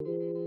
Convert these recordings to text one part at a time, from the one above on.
you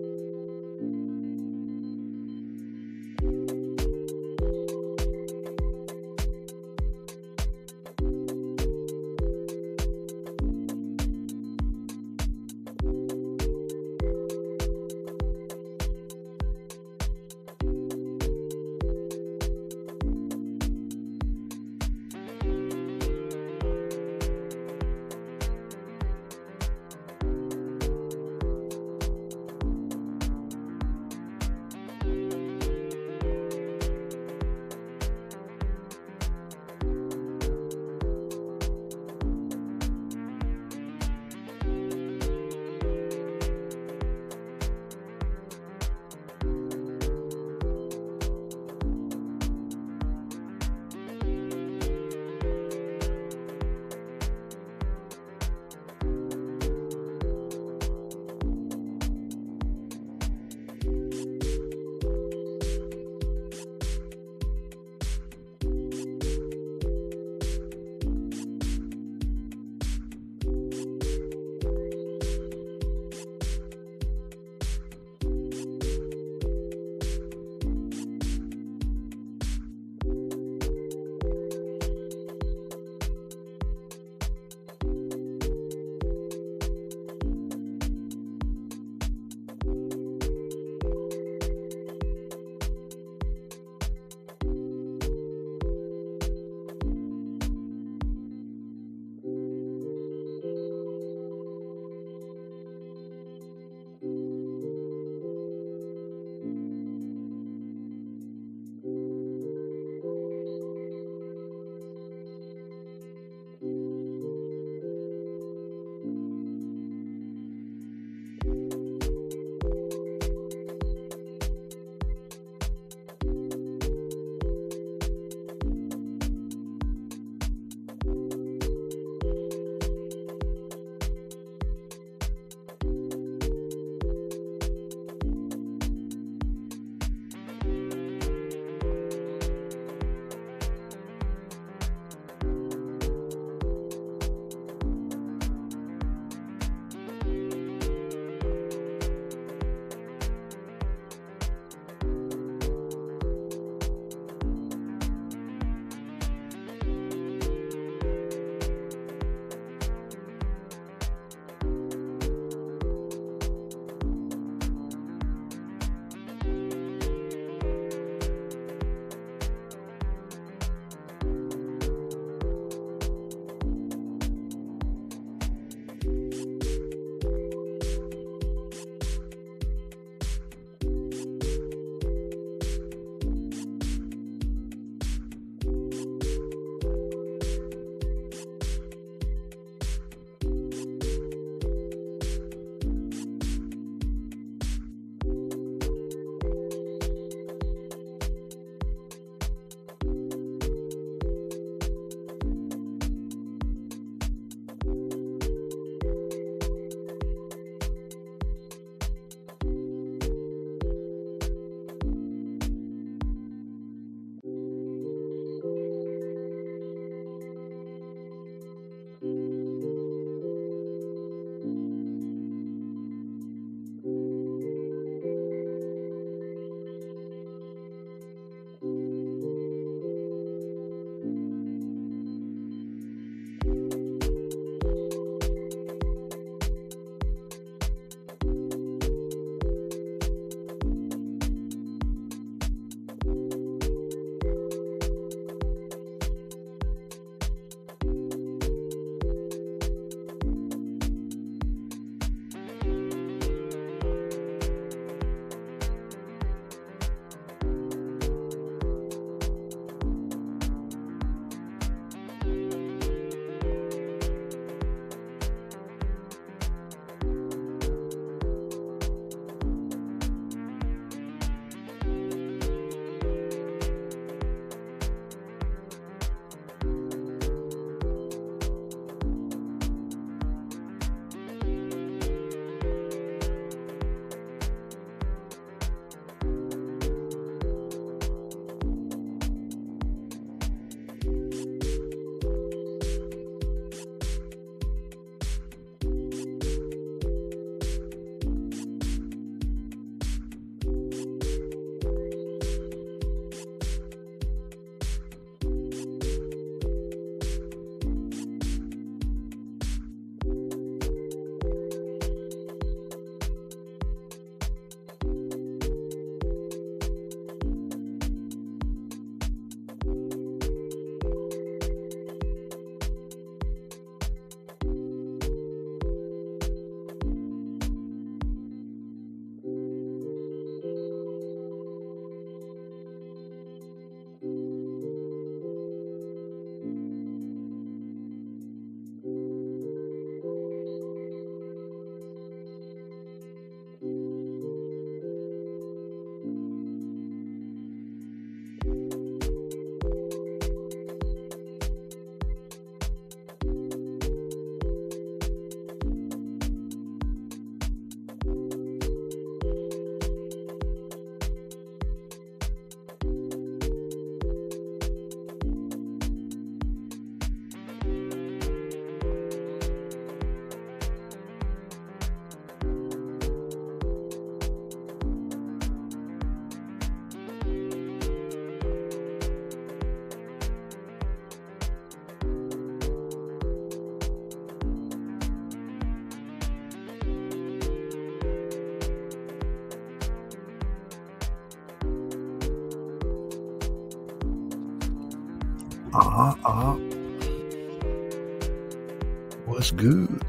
Good?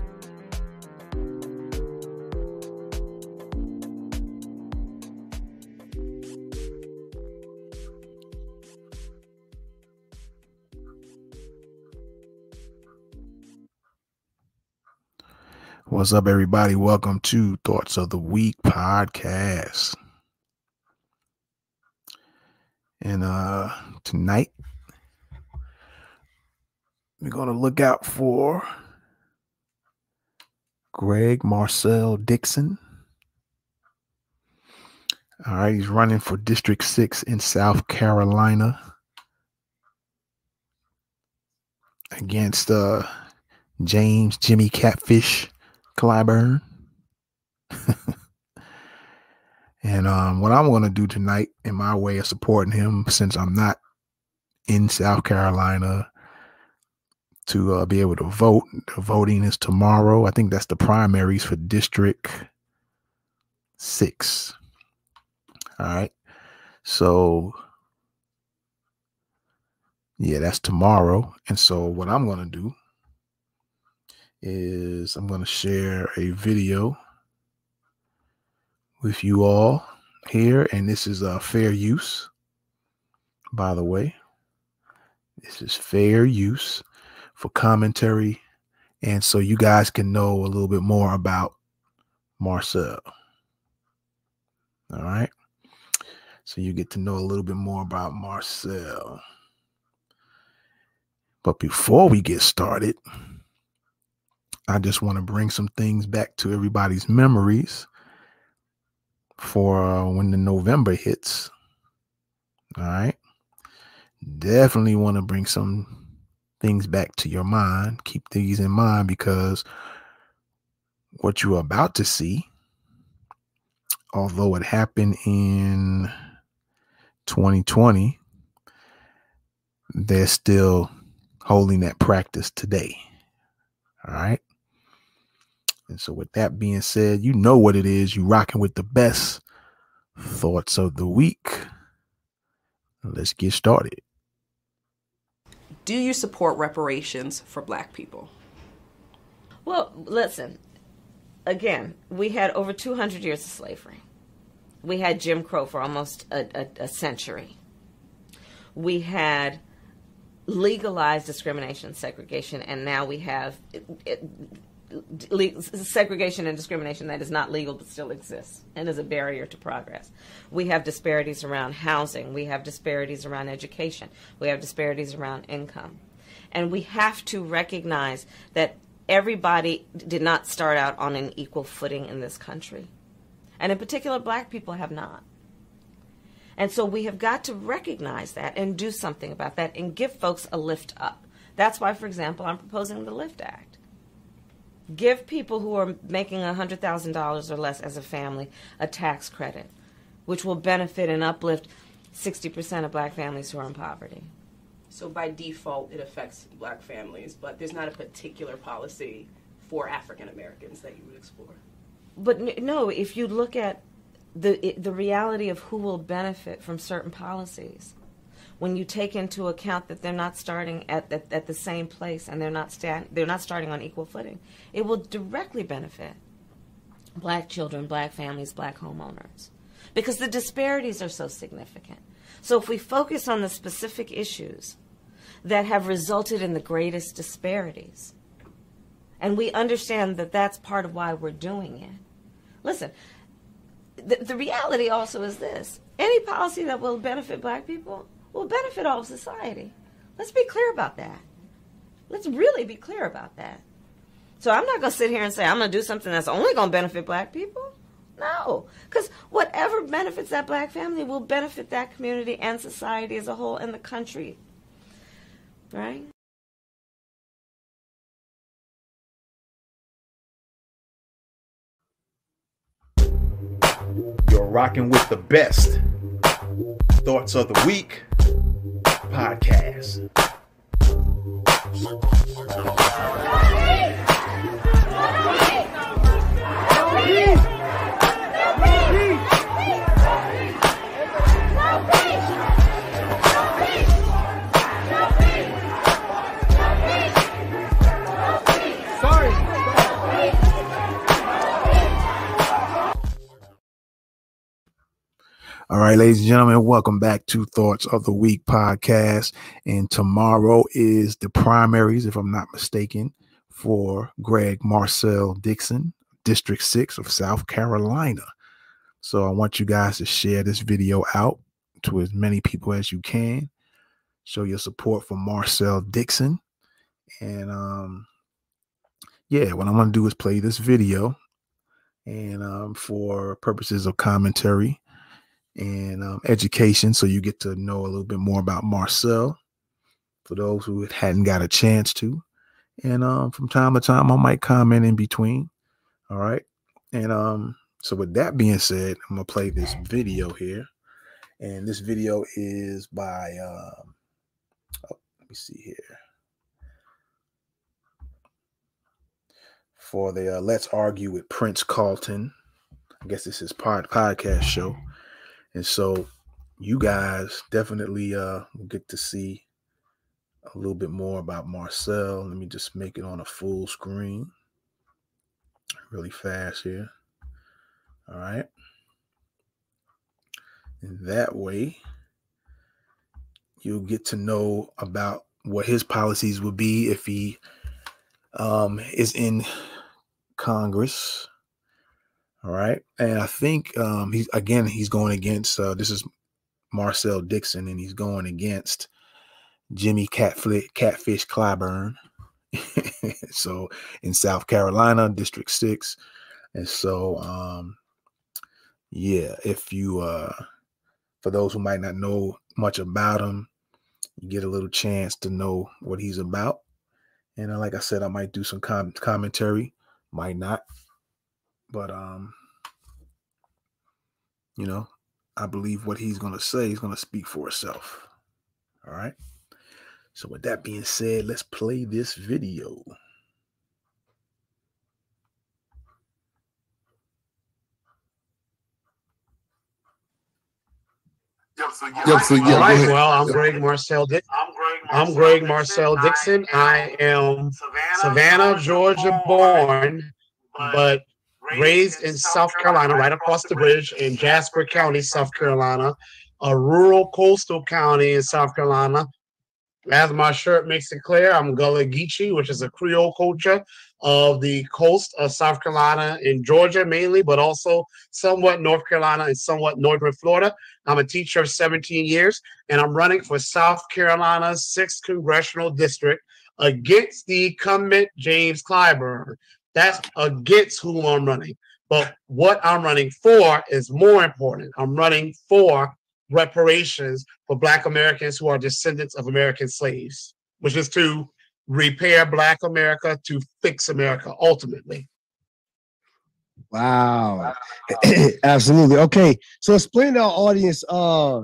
What's up, everybody? Welcome to Thoughts of the Week podcast. And uh tonight we're gonna look out for Greg Marcel Dixon. All right, he's running for District 6 in South Carolina against uh James Jimmy Catfish Clyburn. and um, what I'm going to do tonight in my way of supporting him, since I'm not in South Carolina to uh, be able to vote, the voting is tomorrow. I think that's the primaries for District 6. All right. So, yeah, that's tomorrow. And so, what I'm going to do is I'm going to share a video with you all here. And this is uh, fair use, by the way. This is fair use for commentary. And so you guys can know a little bit more about Marcel. All right. So you get to know a little bit more about Marcel. But before we get started, I just want to bring some things back to everybody's memories for uh, when the November hits. All right. Definitely want to bring some things back to your mind. Keep these in mind because what you're about to see, although it happened in 2020, they're still holding that practice today. All right. And so, with that being said, you know what it is. You rocking with the best thoughts of the week. Let's get started. Do you support reparations for black people? Well, listen. Again, we had over 200 years of slavery. We had Jim Crow for almost a, a, a century. We had legalized discrimination, segregation, and now we have segregation and discrimination that is not legal but still exists and is a barrier to progress. We have disparities around housing, we have disparities around education, we have disparities around income. And we have to recognize that everybody did not start out on an equal footing in this country. And in particular, black people have not. And so we have got to recognize that and do something about that and give folks a lift up. That's why, for example, I'm proposing the LIFT Act give people who are making $100,000 or less as a family a tax credit, which will benefit and uplift 60% of black families who are in poverty. So by default, it affects black families, but there's not a particular policy for African Americans that you would explore. But no, if you look at the the reality of who will benefit from certain policies, when you take into account that they're not starting at, at, at the same place and they're not stand, they're not starting on equal footing, it will directly benefit black children, black families, black homeowners because the disparities are so significant. So if we focus on the specific issues that have resulted in the greatest disparities, and we understand that that's part of why we're doing it. Listen, the, the reality also is this any policy that will benefit black people will benefit all of society. Let's be clear about that. Let's really be clear about that. So I'm not going to sit here and say I'm going to do something that's only going to benefit black people. No, because whatever benefits that black family will benefit that community and society as a whole and the country. Right? You're rocking with the best thoughts of the week podcast. Right, ladies and gentlemen, welcome back to Thoughts of the Week podcast. And tomorrow is the primaries, if I'm not mistaken, for Greg Marcel Dixon, District 6 of South Carolina. So I want you guys to share this video out to as many people as you can. Show your support for Marcel Dixon. And um, yeah, what I'm going to do is play this video and um, for purposes of commentary and um, education, so you get to know a little bit more about Marcel for those who hadn't got a chance to. And um, from time to time, I might comment in between. All right. And um, so, with that being said, I'm to play this video here. And this video is by, um, oh, let me see here. for the uh, Let's Argue with Prince Carlton. I guess this is pod podcast show. And so you guys definitely uh get to see a little bit more about Marcel. Let me just make it on a full screen really fast here. All right. And that way you'll get to know about what his policies would be if he um, is in Congress. All right. And I think um, he's again, he's going against uh, this is Marcel Dixon, and he's going against Jimmy Catfish, Catfish Clyburn. so in South Carolina, District Six. And so um yeah, if you uh for those who might not know much about him, you get a little chance to know what he's about. And uh, like I said, I might do some com- commentary might not. But um, you know, I believe what he's gonna say is gonna speak for itself. All right. So with that being said, let's play this video. Yep, so yeah. Yep, so yeah. All right. Well, I'm Greg Marcel Dixon. I'm Greg Marcel Dixon. I am Savannah, Georgia born, but raised in South Carolina, right across the bridge in Jasper County, South Carolina, a rural coastal county in South Carolina. As my shirt makes it clear, I'm Gullah Geechee, which is a Creole culture of the coast of South Carolina and Georgia mainly, but also somewhat North Carolina and somewhat northern Florida. I'm a teacher of 17 years, and I'm running for South Carolina's 6th Congressional District against the incumbent James Clyburn. That's against whom I'm running. But what I'm running for is more important. I'm running for reparations for Black Americans who are descendants of American slaves, which is to repair Black America, to fix America ultimately. Wow. Absolutely. Okay. So explain to our audience uh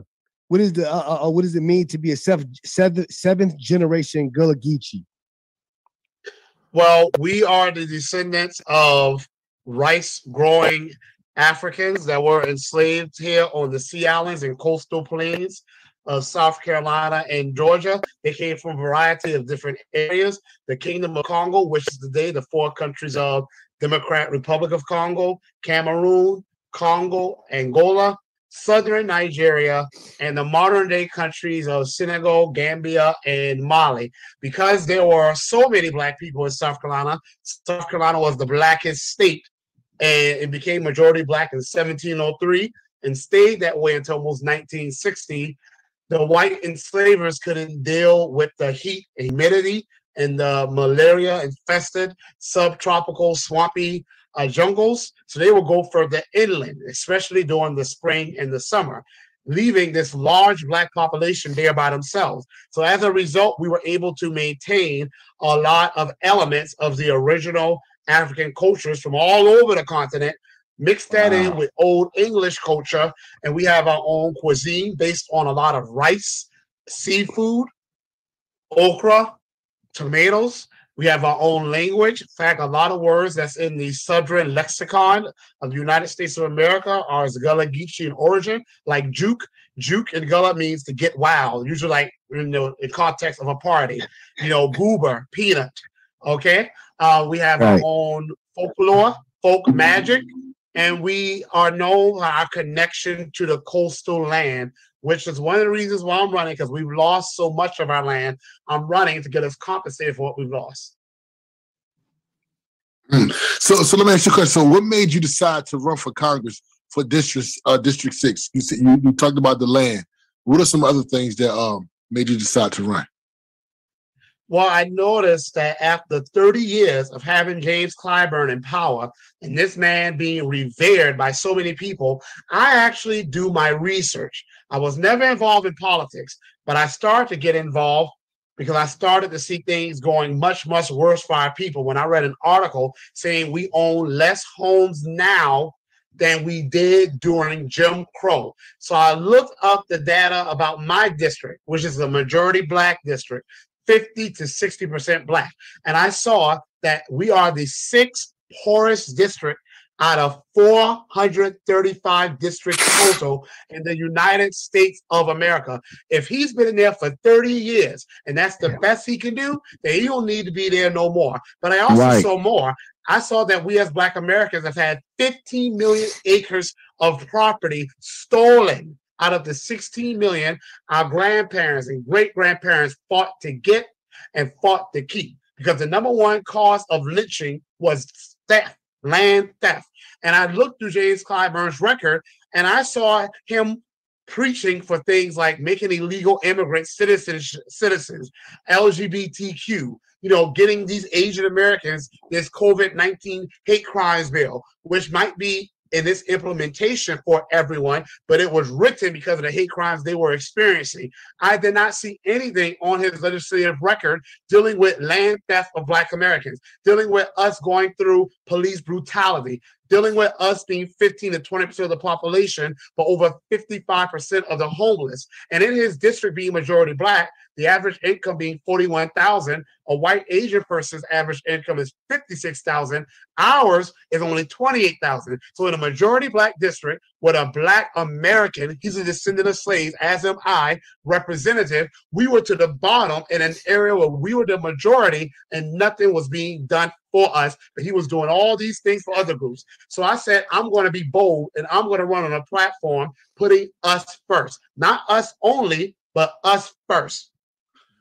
what is the uh, uh, uh, what does it mean to be a seventh seventh, seventh generation Gullah Geechee? Well, we are the descendants of rice growing Africans that were enslaved here on the Sea Islands and coastal plains of South Carolina and Georgia. They came from a variety of different areas. The Kingdom of Congo, which is today the four countries of Democrat Republic of Congo, Cameroon, Congo, Angola, southern Nigeria, and the modern day countries of Senegal, Gambia, and Mali. Because there were so many black people in South Carolina, South Carolina was the blackest state, and it became majority black in 1703 and stayed that way until almost 1960. The white enslavers couldn't deal with the heat, humidity, and the malaria infested subtropical swampy uh, jungles. So they will go further inland, especially during the spring and the summer, leaving this large black population there by themselves. So as a result, we were able to maintain a lot of elements of the original African cultures from all over the continent. Mix that wow. in with old English culture, and we have our own cuisine based on a lot of rice, seafood, okra, tomatoes, we have our own language. In fact, a lot of words that's in the Southern lexicon of the United States of America are Gullah Geechee in origin, like juke. Juke in Gullah means to get wild, usually like you know, in context of a party. You know, goober, peanut. Okay. Uh, we have right. our own folklore, folk magic, and we are known for our connection to the coastal land, which is one of the reasons why I'm running because we've lost so much of our land. I'm running to get us compensated for what we've lost. Mm. So, so let me ask you a question. So, what made you decide to run for Congress for District uh, District Six? You said you, you talked about the land. What are some other things that um made you decide to run? Well, I noticed that after 30 years of having James Clyburn in power and this man being revered by so many people, I actually do my research. I was never involved in politics, but I started to get involved because I started to see things going much, much worse for our people. When I read an article saying we own less homes now than we did during Jim Crow. So I looked up the data about my district, which is a majority black district, 50 to 60% black. And I saw that we are the sixth poorest district out of 435 districts total in the United States of America. If he's been in there for 30 years and that's the yeah. best he can do, then he don't need to be there no more. But I also right. saw more. I saw that we as Black Americans have had 15 million acres of property stolen out of the 16 million our grandparents and great grandparents fought to get and fought to keep. Because the number one cause of lynching was theft land theft. And I looked through James Clyburn's record and I saw him preaching for things like making illegal immigrant citizens, citizens, LGBTQ, you know, getting these Asian Americans this COVID 19 hate crimes bill, which might be in this implementation for everyone, but it was written because of the hate crimes they were experiencing. I did not see anything on his legislative record dealing with land theft of Black Americans, dealing with us going through police brutality, dealing with us being 15 to 20% of the population, but over 55% of the homeless. And in his district being majority black, the average income being 41,000, a white Asian person's average income is 56,000. Ours is only 28,000. So in a majority black district with a black American, he's a descendant of slaves, as am I, representative, we were to the bottom in an area where we were the majority and nothing was being done for us, but he was doing all these things for other groups. So I said, I'm going to be bold and I'm going to run on a platform putting us first, not us only, but us first.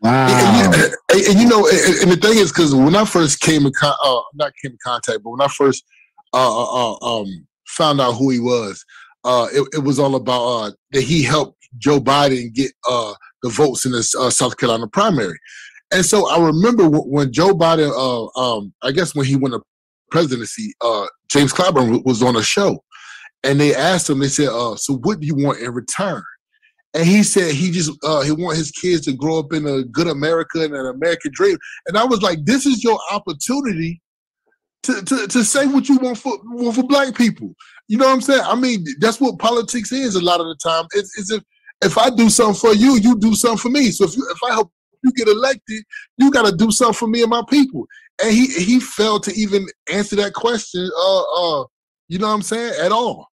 Wow. And, and, and, you know, and, the thing is, because when I first came in, con- uh, not came in contact, but when I first uh, uh, uh, um, found out who he was, uh, it, it, was all about uh, that he helped Joe Biden get uh, the votes in the uh, South Carolina primary. And so I remember when Joe Biden, uh, um, I guess when he won the presidency, uh, James Clyburn was on a show, and they asked him. They said, "So what do you want in return?" And he said he just he want his kids to grow up in a good America and an American dream. And I was like, "This is your opportunity to to, to say what you want for want for black people." You know what I'm saying? I mean, that's what politics is a lot of the time. It's, it's if if I do something for you, you do something for me. So if you, if I help you get elected, you got to do something for me and my people. And he he failed to even answer that question. Uh, uh, you know what I'm saying? At all.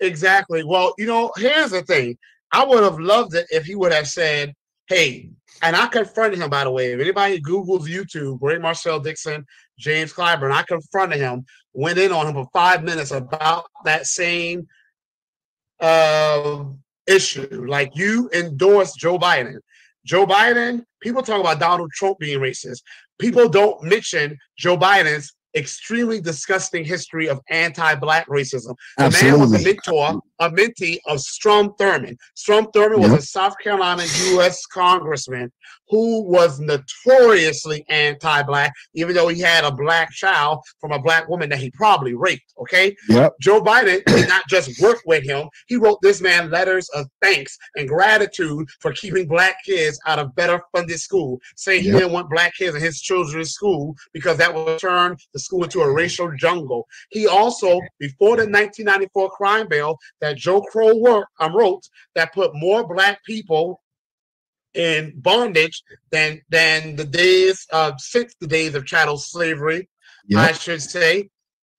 Exactly. Well, you know, here's the thing. I would have loved it if he would have said, "Hey," and I confronted him. By the way, if anybody Google's YouTube, Greg Marcel Dixon, James Clyburn, I confronted him, went in on him for five minutes about that same uh, issue. Like you endorsed Joe Biden. Joe Biden, people talk about Donald Trump being racist. People don't mention Joe Biden's extremely disgusting history of anti-black racism. The Absolutely. man was a mentor, a mentee of Strom Thurmond. Strom Thurmond yep. was a South Carolina U.S. congressman who was notoriously anti-black, even though he had a black child from a black woman that he probably raped. Okay. Yep. Joe Biden did not just work with him; he wrote this man letters of thanks and gratitude for keeping black kids out of better funded school, saying yep. he didn't want black kids in his children's school because that would turn the school into a racial jungle. He also, before the 1994 crime bill that Joe Crow um, wrote, that put more black people in bondage than than the days of since the days of chattel slavery, yep. I should say.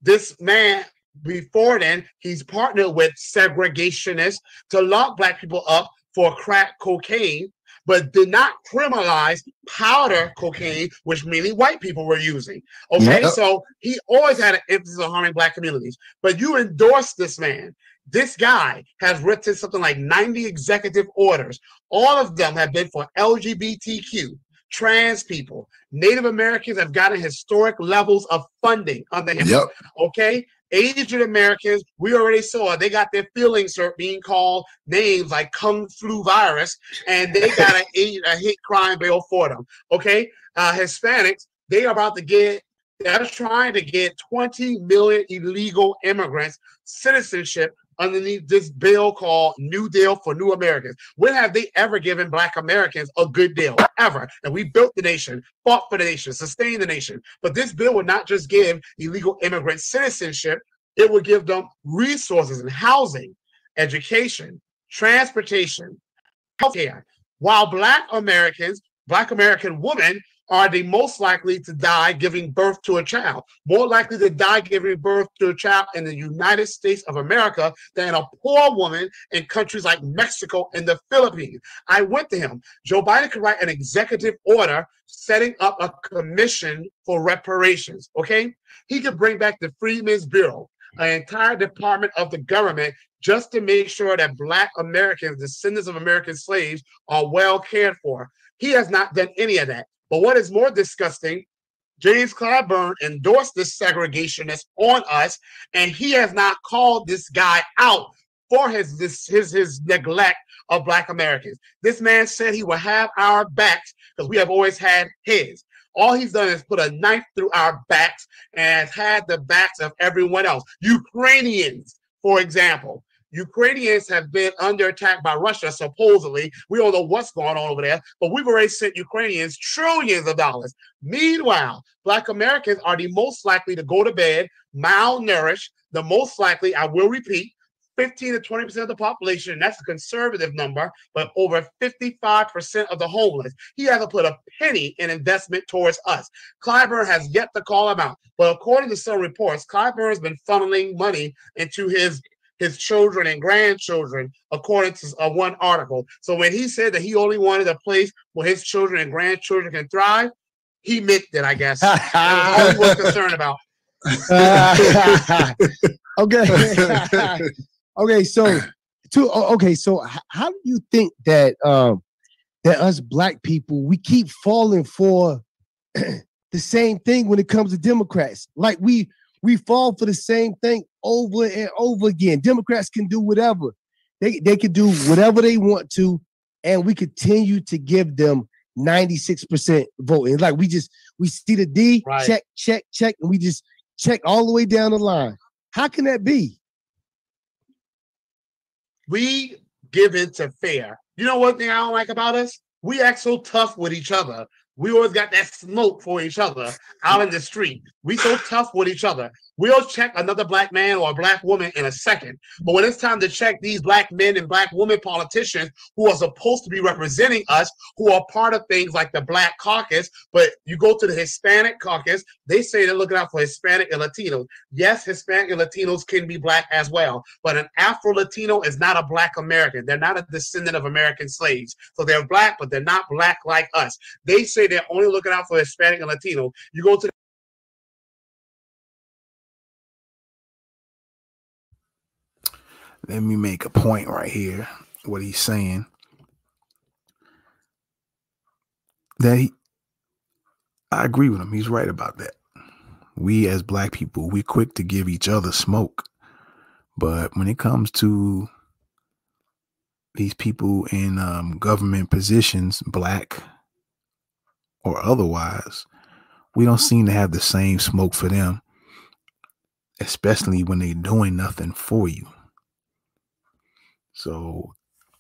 This man before then, he's partnered with segregationists to lock black people up for crack cocaine. but did not criminalize powder cocaine, which mainly white people were using. Okay, Yep. so he always had an emphasis on harming black communities. But you endorse this man. This guy has written something like 90 executive orders. All of them have been for LGBTQ, trans people, Native Americans have gotten historic levels of funding under him. Yep. Okay. Asian Americans, we already saw they got their feelings hurt being called names like Kung Flu virus, and they got a, a hate crime bill for them. Okay. Uh, Hispanics, they are about to get, they're trying to get 20 million illegal immigrants citizenship underneath this bill called New Deal for New Americans. When have they ever given Black Americans a good deal? Ever. And we built the nation, fought for the nation, sustained the nation. But this bill would not just give illegal immigrant citizenship, it would give them resources and housing, education, transportation, healthcare. While Black Americans, Black American women are the most likely to die giving birth to a child, more likely to die giving birth to a child in the United States of America than a poor woman in countries like Mexico and the Philippines. I went to him. Joe Biden could write an executive order setting up a commission for reparations. Okay. He could bring back the Freedmen's Bureau, an entire department of the government just to make sure that Black Americans, descendants of American slaves, are well cared for. He has not done any of that. But what is more disgusting, James Clyburn endorsed this segregationist on us, and he has not called this guy out for his this his his neglect of Black Americans. This man said he will have our backs because we have always had his. All he's done is put a knife through our backs and has had the backs of everyone else. Ukrainians, for example. Ukrainians have been under attack by Russia, supposedly. We don't know what's going on over there, but we've already sent Ukrainians trillions of dollars. Meanwhile, Black Americans are the most likely to go to bed malnourished, the most likely, I will repeat, 15 to 20% of the population, and that's a conservative number, but over 55% of the homeless. He hasn't put a penny in investment towards us. Clyburn has yet to call him out. But according to some reports, Clyburn has been funneling money into his his children and grandchildren, according to uh, one article. So when he said that he only wanted a place where his children and grandchildren can thrive, he meant it, I guess. He was concerned about. okay. okay, so to okay, so how do you think that um that us black people we keep falling for the same thing when it comes to Democrats? Like we we fall for the same thing over and over again. Democrats can do whatever. They they can do whatever they want to, and we continue to give them 96% voting. Like we just we see the D, Right. check, check, check, and we just check all the way down the line. How can that be? we give it to fear. You know one thing I don't like about us? We act so tough with each other. We always got that smoke for each other out in the street. We so tough with each other. We'll check another black man or a black woman in a second. But when it's time to check these black men and black women politicians who are supposed to be representing us, who are part of things like the Black Caucus, but you go to the Hispanic Caucus, they say they're looking out for Hispanic and Latinos. Yes, Hispanic and Latinos can be black as well, but an Afro Latino is not a black American. They're not a descendant of American slaves. So they're black, but they're not black like us. They say they're only looking out for Hispanic and Latino. You go to Let me make a point right here. What he's saying that he, I agree with him. He's right about that. We as black people, we quick to give each other smoke, but when it comes to these people in um, government positions, black or otherwise, we don't seem to have the same smoke for them, especially when they're doing nothing for you. So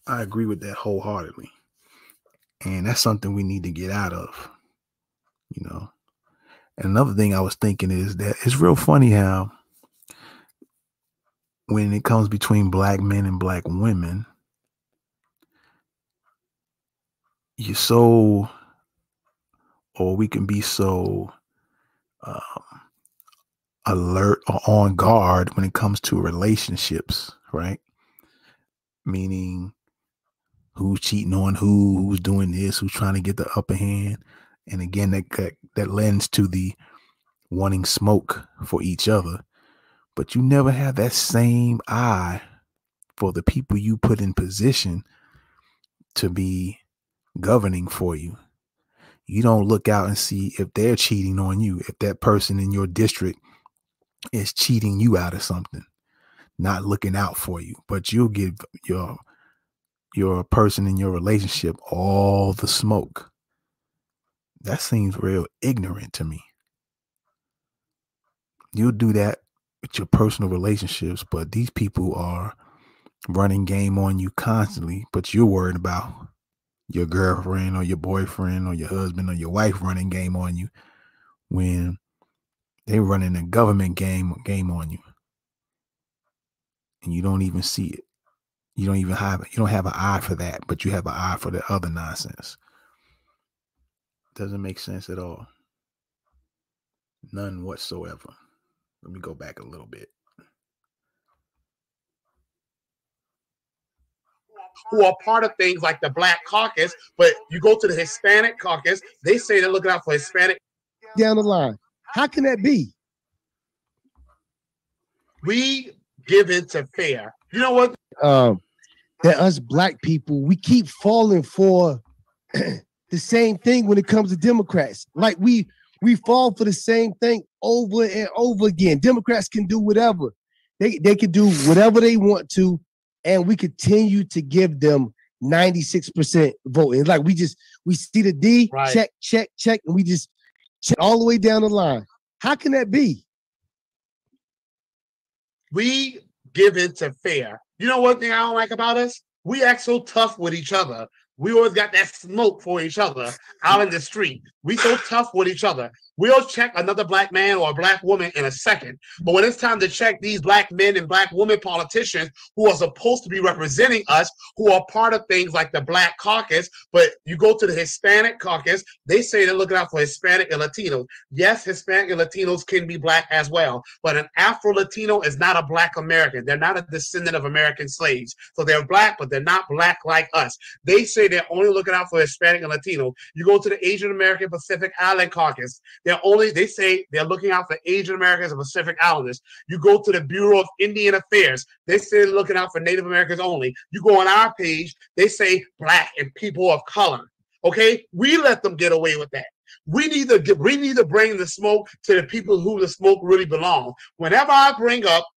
I agree with that wholeheartedly. And that's something we need to get out of, you know. And another thing I was thinking is that it's real funny how when it comes between black men and black women, you're so, or we can be so um, alert or on guard when it comes to relationships, right? Meaning who's cheating on who, who's doing this, who's trying to get the upper hand. And again, that that, that lends to the wanting smoke for each other. But you never have that same eye for the people you put in position to be governing for you. You don't look out and see if they're cheating on you, if that person in your district is cheating you out of something, not looking out for you. But you'll give your your person in your relationship all the smoke. That seems real ignorant to me. You'll do that with your personal relationships, but these people are running game on you constantly, but you're worried about your girlfriend or your boyfriend or your husband or your wife running game on you when they running a government game game on you. And you don't even see it. You don't even have you don't have an eye for that, but you have an eye for the other nonsense. Doesn't make sense at all. None whatsoever. Let me go back a little bit. Who are part of things like the Black Caucus, but you go to the Hispanic Caucus, they say they're looking out for Hispanic. Down the line. How can that be? We give it to fair. You know what? Um, that us black people, we keep falling for the same thing when it comes to Democrats. Like we we fall for the same thing over and over again. Democrats can do whatever. They they can do whatever they want to, and we continue to give them 96% voting. Like we just we see the D, Right. check, check, check, and we just check all the way down the line. How can that be? We give into fair. You know one thing I don't like about us? We act so tough with each other. We always got that smoke for each other out in the street. We so tough with each other. We'll check another black man or a black woman in a second. But when it's time to check these black men and black women politicians who are supposed to be representing us, who are part of things like the Black Caucus, but you go to the Hispanic Caucus, they say they're looking out for Hispanic and Latinos. Yes, Hispanic and Latinos can be black as well, but an Afro Latino is not a black American. They're not a descendant of American slaves. So they're black, but they're not black like us. They say they're only looking out for Hispanic and Latino. You go to the Asian American Pacific Island Caucus, they're only they say they're looking out for Asian Americans and Pacific Islanders. You go to the Bureau of Indian Affairs, they say they're looking out for Native Americans only. You go on our page, they say black and people of color. Okay, we let them get away with that. We need to we need to bring the smoke to the people who the smoke really belong. Whenever I bring up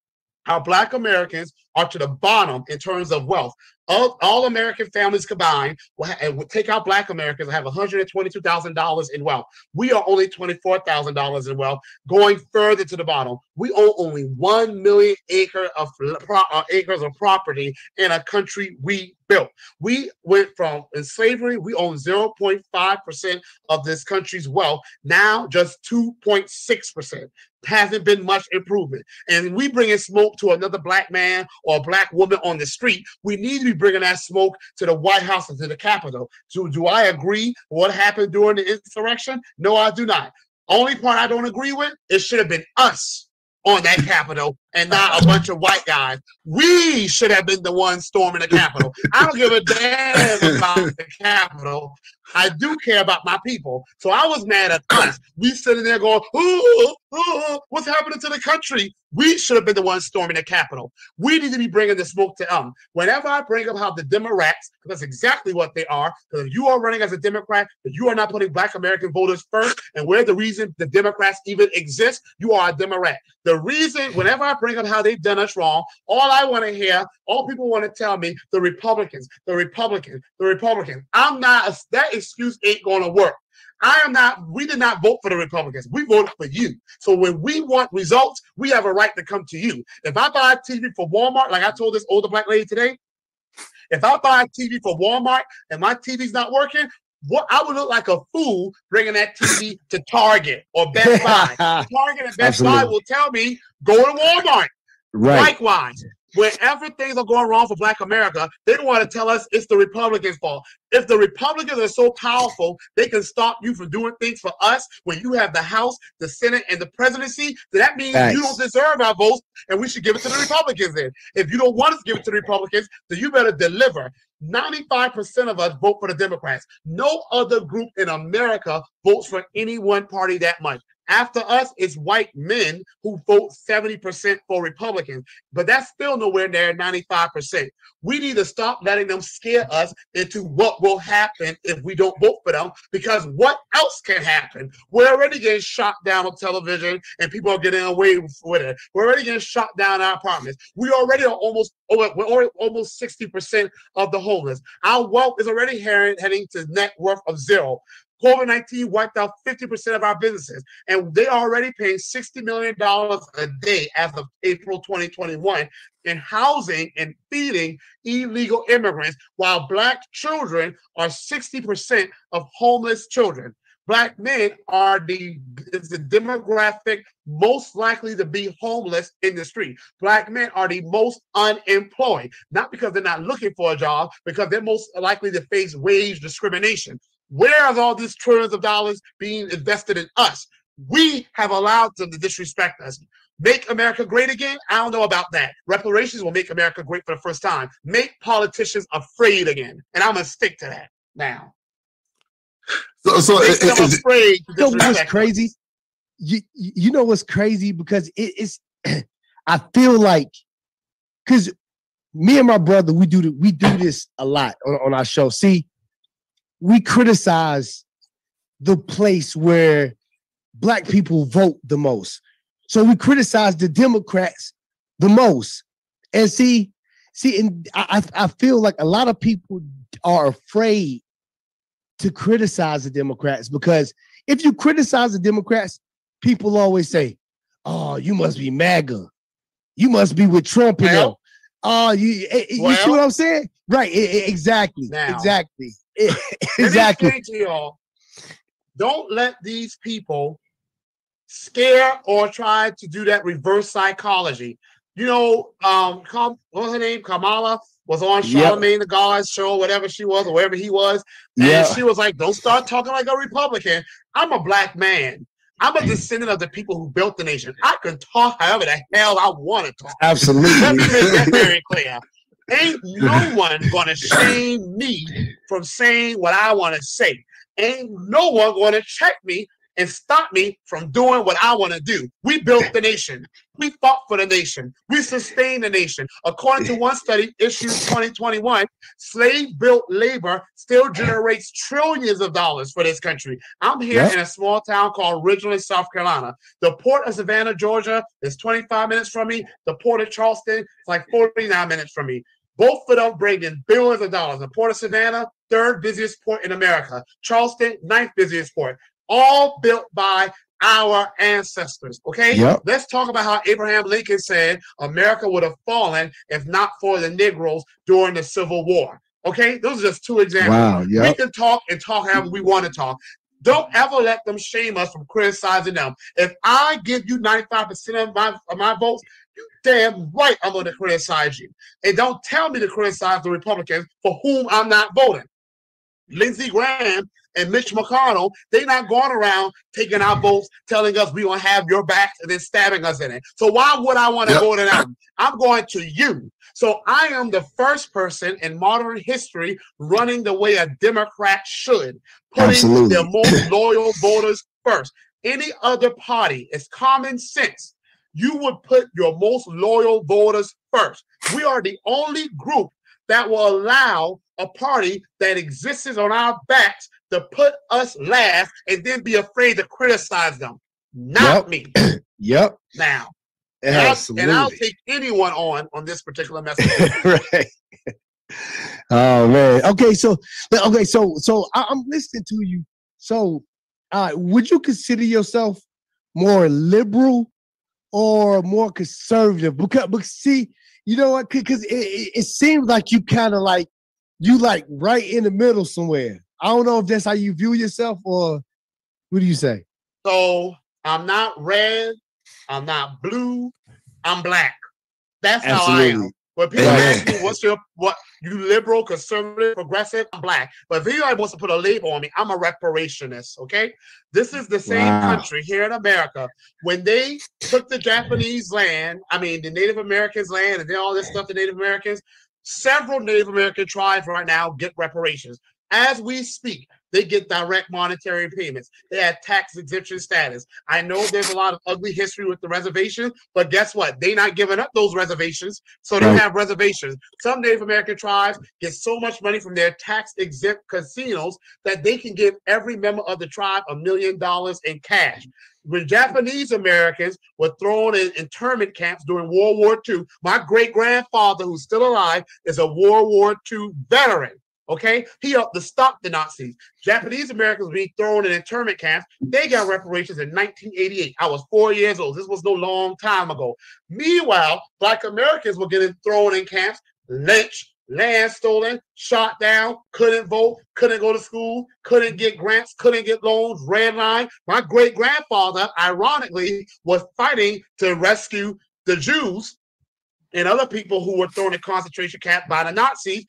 how Black Americans are to the bottom in terms of wealth. All, all American families combined will ha- will take out Black Americans have $122,000 in wealth. We are only $24,000 in wealth, going further to the bottom. We own only 1 million acre of pro- uh, acres of property in a country we built. We went from in slavery, we own 0.5% of this country's wealth, now just 2.6%. Hasn't been much improvement. And we bringing smoke to another black man or black woman on the street. We need to be bringing that smoke to the White House and to the Capitol. So, do I agree what happened during the insurrection? No, I do not. Only part I don't agree with, it should have been us on that Capitol and not a bunch of white guys. We should have been the ones storming the Capitol. I don't give a damn about the Capitol. I do care about my people. So I was mad at us. We sitting there going, ooh, ooh, what's happening to the country? We should have been the ones storming the Capitol. We need to be bringing the smoke to them. Whenever I bring up how the Democrats, because that's exactly what they are, because if you are running as a Democrat, but you are not putting Black American voters first, and we're the reason the Democrats even exist, you are a Democrat. The reason, whenever I bring up how they've done us wrong, all I want to hear, all people want to tell me, the Republicans, the Republicans, the Republicans. I'm not, that excuse ain't going to work. I am not, we did not vote for the Republicans. We voted for you. So when we want results, we have a right to come to you. If I buy a TV for Walmart, like I told this older black lady today, if I buy a TV for Walmart and my TV's not working, what I would look like a fool bringing that TV to Target or Best Buy. Target and Best Buy will tell me, go to Walmart. right. Likewise, whenever things are going wrong for Black America, they want to tell us it's the Republicans' fault. If the Republicans are so powerful, they can stop you from doing things for us when you have the House, the Senate, and the presidency, then that means Thanks. you don't deserve our votes and we should give it to the Republicans then. If you don't want us to give it to the Republicans, then you better deliver. 95% of us vote for the Democrats. No other group in America votes for any one party that much. After us, it's white men who vote 70% for Republicans, but that's still nowhere near 95%. We need to stop letting them scare us into what will happen if we don't vote for them, because what else can happen? We're already getting shot down on television and people are getting away with it. We're already getting shot down our apartments. We already are almost, we're already almost 60% of the homeless. Our wealth is already heading to net worth of zero. COVID 19 wiped out 50% of our businesses, and they are already paying $60 million a day as of April 2021 in housing and feeding illegal immigrants, while Black children are 60% of homeless children. Black men are the, is the demographic most likely to be homeless in the street. Black men are the most unemployed, not because they're not looking for a job, because they're most likely to face wage discrimination. Where are all these trillions of dollars being invested in us? We have allowed them to disrespect us. Make America great again? I don't know about that. Reparations will make America great for the first time. Make politicians afraid again. And I'm going to stick to that now. So, so Make it- them it- is it- afraid to You know what's crazy? You you know what's crazy because it, it's I feel like because me and my brother we do the, we do this a lot on, on our show. See, we criticize the place where black people vote the most. So we criticize the Democrats the most. And see, see, and I, I feel like a lot of people are afraid to criticize the Democrats because if you criticize the Democrats, people always say, "Oh, you must be MAGA. You must be with Trump." And. Well- oh, you eh, eh, you see what I'm saying? Right? exactly. Now. exactly. Let exactly. say to y'all, don't let these people scare or try to do that reverse psychology. You know, um, Kam- what was her name? Kamala was on Yep. Charlemagne the God's show, whatever she was, or wherever he was, and Yeah. she was like, "Don't start talking like a Republican. I'm a black man. I'm a descendant of the people who built the nation. I can talk however the hell I want to talk. Let Absolutely. me make that very clear. Ain't no one gonna shame me from saying what I want to say. Ain't no one gonna check me and stop me from doing what I want to do. We built the nation. We fought for the nation. We sustained the nation. According to one study issued 2021, slave built labor still generates trillions of dollars for this country. I'm here in a small town called Ridgeland, South Carolina. The port of Savannah, Georgia is 25 minutes from me. The port of Charleston is like 49 minutes from me. Both of them bring in billions of dollars. The port of Savannah, third busiest port in America. Charleston, ninth busiest port. All built by our ancestors. Okay? Yep. Let's talk about how Abraham Lincoln said America would have fallen if not for the Negroes during the Civil War. Okay? Those are just two examples. Wow. We can talk and talk however we want to talk. Don't ever let them shame us from criticizing them. If I give you 95% of my of my votes, you damn right I'm going to criticize you. And don't tell me to criticize the Republicans for whom I'm not voting. Lindsey Graham and Mitch McConnell, they're not going around taking our votes, telling us we gonna have your back, and then stabbing us in it. So why would I want to Yep. vote it out? I'm going to you. So I am the first person in modern history running the way a Democrat should, putting Absolutely. their most loyal voters first. Any other party is common sense. You would put your most loyal voters first. We are the only group that will allow a party that exists on our backs to put us last and then be afraid to criticize them. Not Yep. me. Yep. Now. And I'll, Absolutely. and I'll take anyone on on this particular message. right. Oh man. Okay, so okay, so so I'm listening to you. So, uh, would you consider yourself more liberal or more conservative? Because, because see, you know what? Because it, it, it seems like you kind of like you like right in the middle somewhere. I don't know if that's how you view yourself, or what do you say? So I'm not red. I'm not blue. I'm black. That's how I am. When people ask me what's your what you liberal, conservative, progressive, I'm black. But if anybody wants to put a label on me, I'm a reparationist. Okay. This is the same wow. country here in America. When they took the Japanese land, I mean the Native Americans land and then all this stuff, the Native Americans, several Native American tribes right now get reparations. As we speak, they get direct monetary payments. They have tax exemption status. I know there's a lot of ugly history with the reservation, but guess what? They're not giving up those reservations, so they have reservations. Some Native American tribes get so much money from their tax exempt casinos that they can give every member of the tribe a million dollars in cash when Japanese Americans were thrown in internment camps during World War II, my great grandfather, who's still alive, is a World War II veteran. Okay, he helped to stop the Nazis. Japanese Americans being thrown in internment camps. They got reparations in 1988. I was four years old. This was no long time ago. Meanwhile, Black Americans were getting thrown in camps, lynched, land stolen, shot down, couldn't vote, couldn't go to school, couldn't get grants, couldn't get loans, red line. My great grandfather, ironically, was fighting to rescue the Jews and other people who were thrown in concentration camp by the Nazis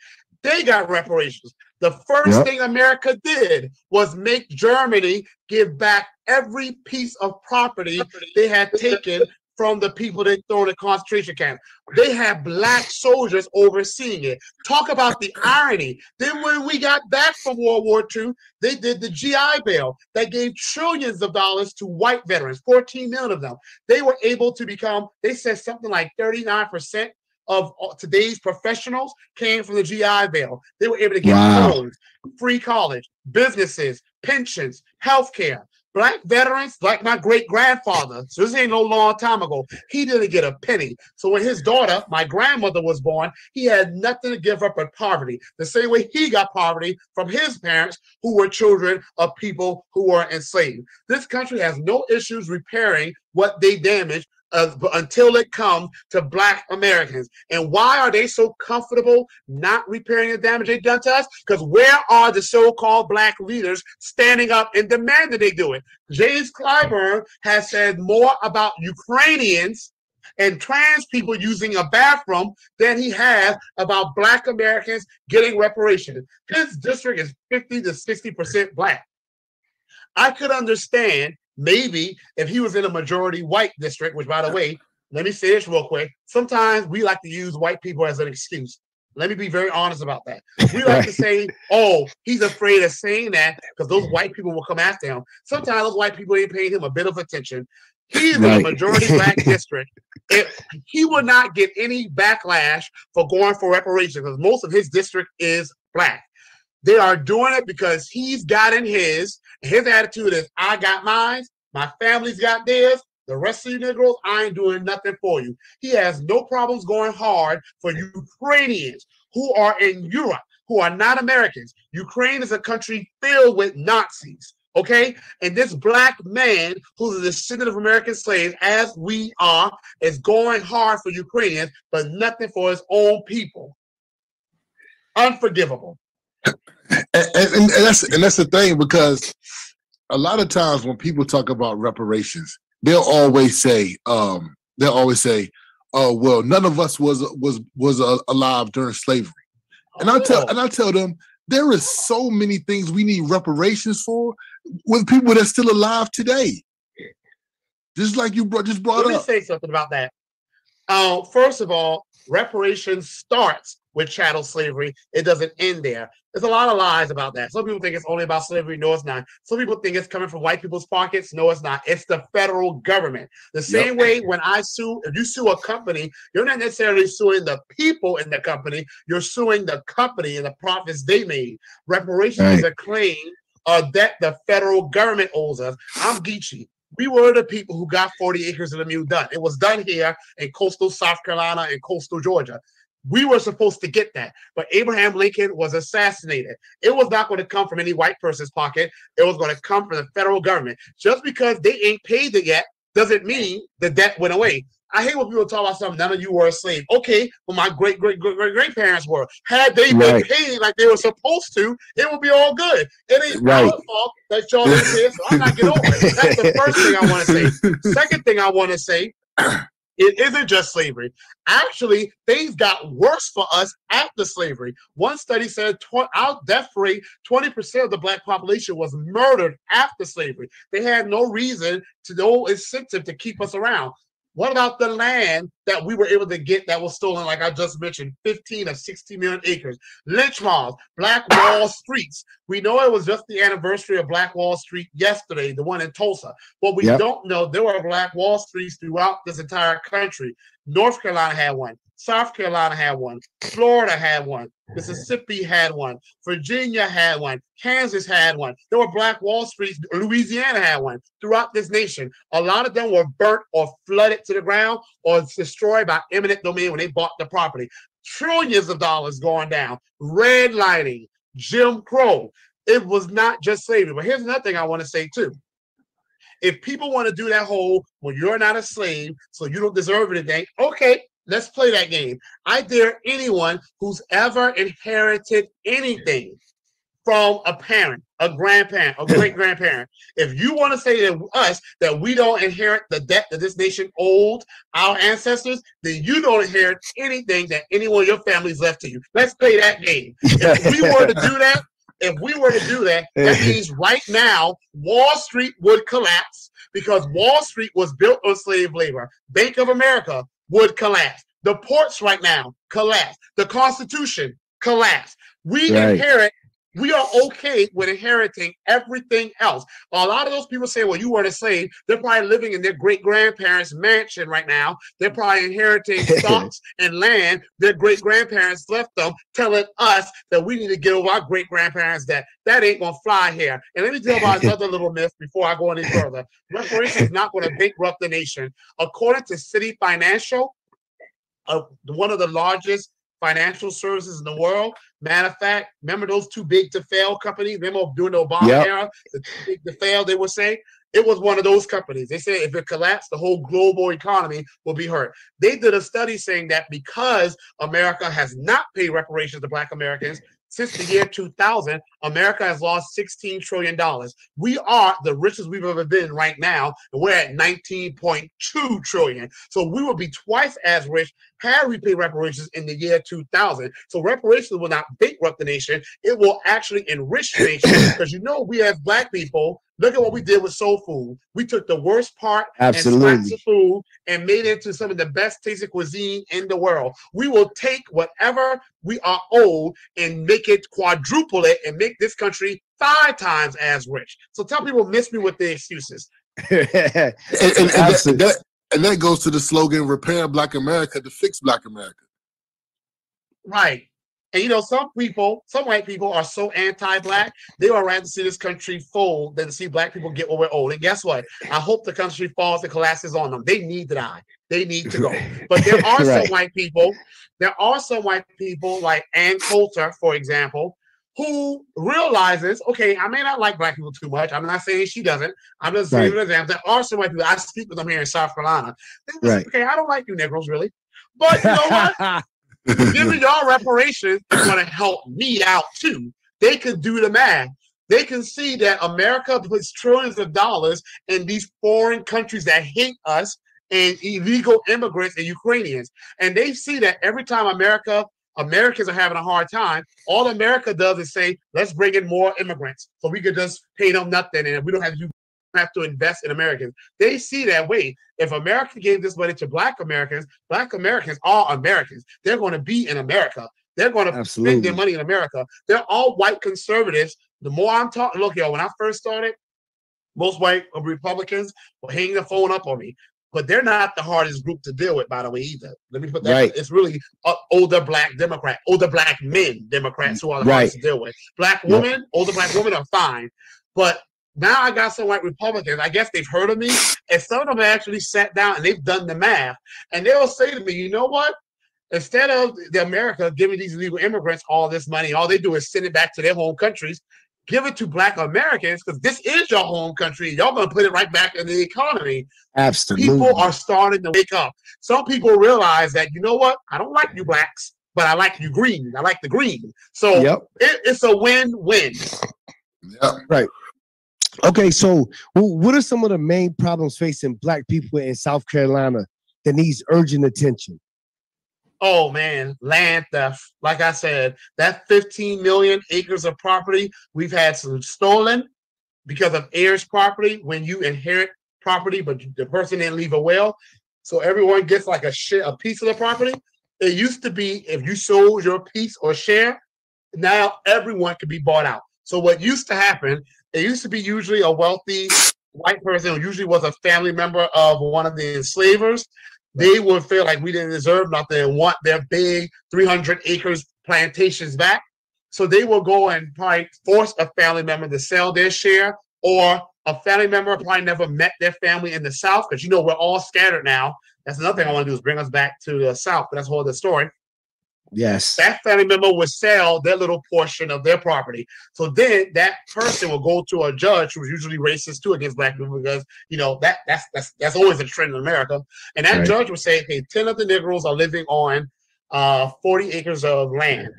they got reparations. The first yep. thing America did was make Germany give back every piece of property they had taken from the people they thrown in concentration camp. They had black soldiers overseeing it. Talk about the irony. Then when we got back from World War II, they did the GI Bill that gave trillions of dollars to white veterans, 14 million of them. They were able to become, they said something like 39% of today's professionals came from the GI Bill. They were able to get wow. loans, free college, businesses, pensions, health care. Black veterans, like my great grandfather, so this ain't no long time ago, he didn't get a penny. So when his daughter, my grandmother, was born, he had nothing to give up but poverty. The same way he got poverty from his parents, who were children of people who were enslaved. This country has no issues repairing what they damaged uh, until it comes to Black Americans. And why are they so comfortable not repairing the damage they've done to us? Because where are the so-called Black leaders standing up and demanding they do it? James Clyburn has said more about Ukrainians and trans people using a bathroom than he has about Black Americans getting reparations. His district is 50 to 60% Black. I could understand maybe if he was in a majority white district, which by the way, let me say this real quick. Sometimes we like to use white people as an excuse. Let me be very honest about that. We like right. to say, oh, he's afraid of saying that because those white people will come after him. Sometimes those white people ain't paying him a bit of attention. He's right. in a majority black district. If he would not get any backlash for going for reparations because most of his district is black. They are doing it because he's gotten his. His attitude is, I got mine. My family's got theirs. The rest of you Negroes, I ain't doing nothing for you. He has no problems going hard for Ukrainians who are in Europe, who are not Americans. Ukraine is a country filled with Nazis. Okay, and this black man who's a descendant of American slaves, as we are, is going hard for Ukrainians, but nothing for his own people. Unforgivable and, and, and, that's and that's the thing because a lot of times when people talk about reparations, they'll always say, um, they'll always say, "Oh, well, none of us was was was uh, alive during slavery," and I tell and I tell them there is so many things we need reparations for with people that's still alive today. Just like you brought just brought Let up. Let me say something about that. Uh, first of all, reparations starts with chattel slavery. It doesn't end there. There's a lot of lies about that. Some people think it's only about slavery. No, it's not. Some people think it's coming from white people's pockets. No, it's not. It's the federal government. The same yep. way when I sue, if you sue a company, you're not necessarily suing the people in the company. You're suing the company and the profits they made. Reparations right. is a claim uh, that the federal government owes us. I'm Geechee we were the people who got 40 acres of the mule done. It was done here in coastal South Carolina and coastal Georgia. We were supposed to get that, but Abraham Lincoln was assassinated. It was not going to come from any white person's pocket. It was going to come from the federal government. Just because they ain't paid it yet doesn't mean the debt went away. I hate when people talk about something. None of you were a slave. Okay, but my great great great great great parents were. Had they been paid like they were supposed to, it would be all good. It ain't right. our fault that y'all ain't here, so I'm not getting over it. That's the first thing I want to say. Second thing I want to say It isn't just slavery. Actually, things got worse for us after slavery. One study said tw- our death rate, 20% of the black population was murdered after slavery. They had no reason to no incentive to keep us around. What about the land that we were able to get that was stolen, like I just mentioned, 15 of 60 million acres? Lynch mobs, Black Wall Streets. We know it was just the anniversary of Black Wall Street yesterday, the one in Tulsa. But we Yep. don't know there were Black Wall Streets throughout this entire country. North Carolina had one. South Carolina had one. Florida had one. Mississippi had one. Virginia had one. Kansas had one. There were Black Wall Streets. Louisiana had one throughout this nation. A lot of them were burnt or flooded to the ground or destroyed by eminent domain when they bought the property. Trillions of dollars going down. Redlining, Jim Crow. It was not just slavery. But here's another thing I want to say too. If people want to do that whole, well, you're not a slave, so you don't deserve anything, okay, let's play that game. I dare anyone who's ever inherited anything from a parent, a grandparent, a great grandparent. If you want to say to us that we don't inherit the debt that this nation owed our ancestors, then you don't inherit anything that anyone in your family's left to you. Let's play that game. If we were to do that, if we were to do that, that means right now Wall Street would collapse because Wall Street was built on slave labor. Bank of America would collapse. The ports right now collapse. The Constitution collapse. We Right. inherit. We are okay with inheriting everything else. A lot of those people say, "Well, you weren't a slave." They're probably living in their great grandparents' mansion right now. They're probably inheriting stocks and land their great grandparents left them, telling us that we need to get over our great grandparents' debt. That ain't gonna fly here. And let me tell you about another little myth before I go any further. Reparations is not going to bankrupt the nation. According to Citi Financial, uh, one of the largest financial services in the world. Matter of fact, remember those too big to fail companies? Remember during the Obama Yep. era, the too big to fail, they would say it was one of those companies. They said if it collapsed, the whole global economy will be hurt. They did a study saying that because America has not paid reparations to Black Americans since the year 2000, America has lost 16 trillion dollars. We are the richest we've ever been right now, and we're at 19.2 trillion. So we will be twice as rich had we paid reparations in the year 2000. So reparations will not bankrupt the nation; it will actually enrich the nation because you know we as Black people. Look at what we did with soul food. We took the worst part and scraps Absolutely. of food and made it into some of the best tasting cuisine in the world. We will take whatever we are owed and make it quadruple it and make this country five times as rich. So tell people miss me with the excuses. And, and, and that, that, and that goes to the slogan "Repair Black America to fix Black America." Right. And you know, some people, some white people are so anti-black, they would rather see this country fold than to see black people get what we're owed. And guess what? I hope the country falls and collapses on them. They need to die. They need to go. But there are Right. some white people, there are some white people like Ann Coulter, for example, who realizes, okay, I may not like black people too much. I'm not saying she doesn't. I'm just Right. giving an example. There are some white people. I speak with them here in South Carolina. They Right. Okay, I don't like you Negroes really. But you know what? giving y'all reparations is going to help me out too. They can do the math. They can see that America puts trillions of dollars in these foreign countries that hate us and illegal immigrants and Ukrainians. And they see that every time America, Americans are having a hard time, all America does is say, let's bring in more immigrants so we could just pay them nothing and we don't have to do have to invest in Americans. They see that wait, if America gave this money to Black Americans, Black Americans are Americans. They're going to be in America. They're going to spend their money in America. They're all white conservatives. The more I'm talking, look, yo, when I first started, most white Republicans were hanging the phone up on me. But they're not the hardest group to deal with, by the way, either. Let me put that. Right. It's really uh, older black Democrat, older black men Democrats who are the Right. hardest to deal with. Black Yep. women, older black women are fine. But now I got some white Republicans. I guess they've heard of me, and some of them actually sat down and they've done the math, and they'll say to me, "You know what? Instead of the America giving these illegal immigrants all this money, all they do is send it back to their home countries. Give it to Black Americans because this is your home country. Y'all gonna put it right back in the economy. Absolutely. People are starting to wake up. Some people realize that you know what? I don't like you blacks, but I like you green. I like the green. So Yep. it, it's a win-win. Yeah. Okay, so wh- what are some of the main problems facing black people in South Carolina that needs urgent attention? Oh man, land theft. Like I said, that 15 million acres of property we've had some stolen because of heirs property when you inherit property, but the person didn't leave a will. So everyone gets like a share, a piece of the property. It used to be if you sold your piece or share, now everyone could be bought out. So what used to happen, it used to be usually a wealthy white person, who usually was a family member of one of the enslavers. They would feel like we didn't deserve nothing and want their big 300 acres plantations back. So they will go and probably force a family member to sell their share, or a family member probably never met their family in the South because you know we're all scattered now. That's another thing I want to do is bring us back to the South, but that's a whole other story. Yes. That family member would sell their little portion of their property. So then that person will go to a judge who's usually racist too against black people because you know that that's that's that's always a trend in America. And that Right. judge would say, "Hey, ten of the Negroes are living on uh 40 acres of land.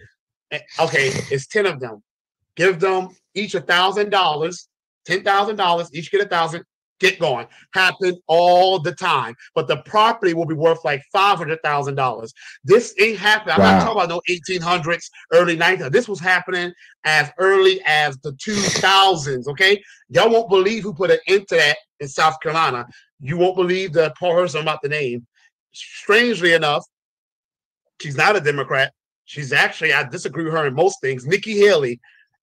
Eh, Okay, it's 10 of them. Give them each a thousand dollars, ten thousand dollars, each get a thousand, get going. Happen all the time. But the property will be worth like five hundred thousand dollars. This ain't happening. I'm Wow. not talking about no 1800s, early 1900s. This was happening as early as the 2000s. Okay, y'all won't believe who put an end to that in South Carolina. You won't believe the person about to name. Strangely enough, she's not a Democrat. She's actually, I disagree with her in most things. Nikki Haley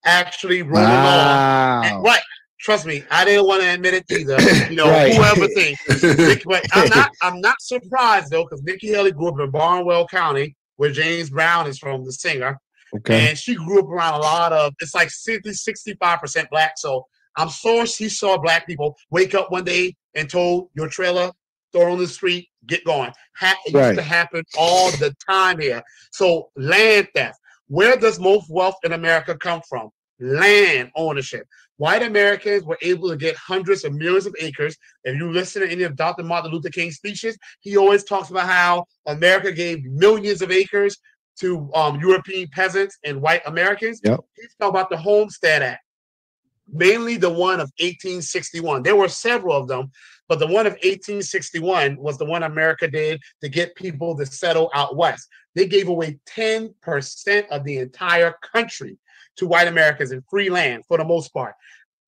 actually wrote a law. And- right. Trust me, I didn't want to admit it either. You know, Right. whoever thinks. But I'm not I'm not surprised though, because Nikki Haley grew up in Barnwell County, where James Brown is from, the singer. Okay. And she grew up around a lot of it's like 60, 65% black. So I'm sure she saw black people wake up one day and told your trailer, throw it on the street, get going. Ha- it used to happen all the time here. So land theft. Where does most wealth in America come from? Land ownership. White Americans were able to get hundreds of millions of acres. If you listen to any of Dr. Martin Luther King's speeches, he always talks about how America gave millions of acres to um, European peasants and white Americans. Yep. He's talking about the Homestead Act, mainly the one of 1861. There were several of them, but the one of 1861 was the one America did to get people to settle out west. They gave away 10% of the entire country to white Americans in free land for the most part.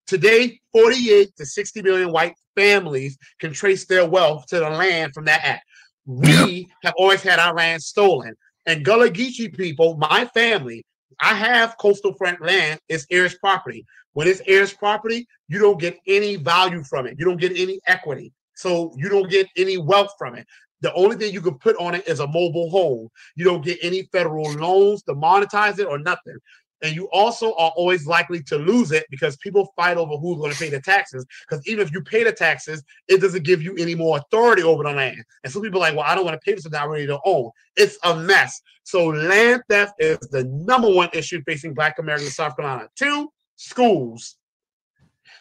Today, 48 to 60 million white families can trace their wealth to the land from that act. We have always had our land stolen. And Gullah Geechee people, my family, I have coastal front land, it's heirs property. When it's heirs property, you don't get any value from it. You don't get any equity. So you don't get any wealth from it. The only thing you can put on it is a mobile home. You don't get any federal loans to monetize it or nothing. And you also are always likely to lose it because people fight over who's going to pay the taxes. Because even if you pay the taxes, it doesn't give you any more authority over the land. And some people are like, well, I don't want to pay this, so I don't own. It's a mess. So land theft is the number one issue facing Black Americans in South Carolina. Two, schools.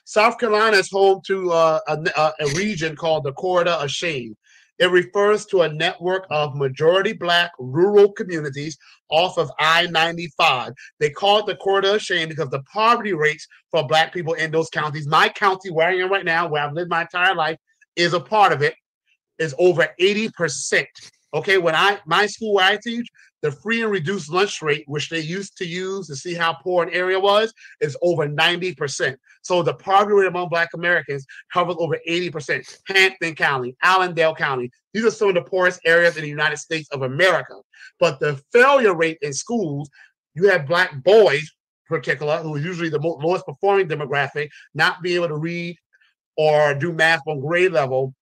South Carolina is home to uh, a, a region called the Corridor of Shame. It refers to a network of majority black rural communities off of I 95. They call it the Corridor of Shame because the poverty rates for black people in those counties, my county where I am right now, where I've lived my entire life, is a part of it, is over 80%. Okay, when I my school where I teach, the free and reduced lunch rate, which they used to use to see how poor an area was, is over 90%. So the poverty rate among Black Americans hovers over 80%. Hampton County, Allendale County, these are some of the poorest areas in the United States of America. But the failure rate in schools, you have Black boys, particular, who is usually the most, lowest performing demographic, not be able to read or do math on grade level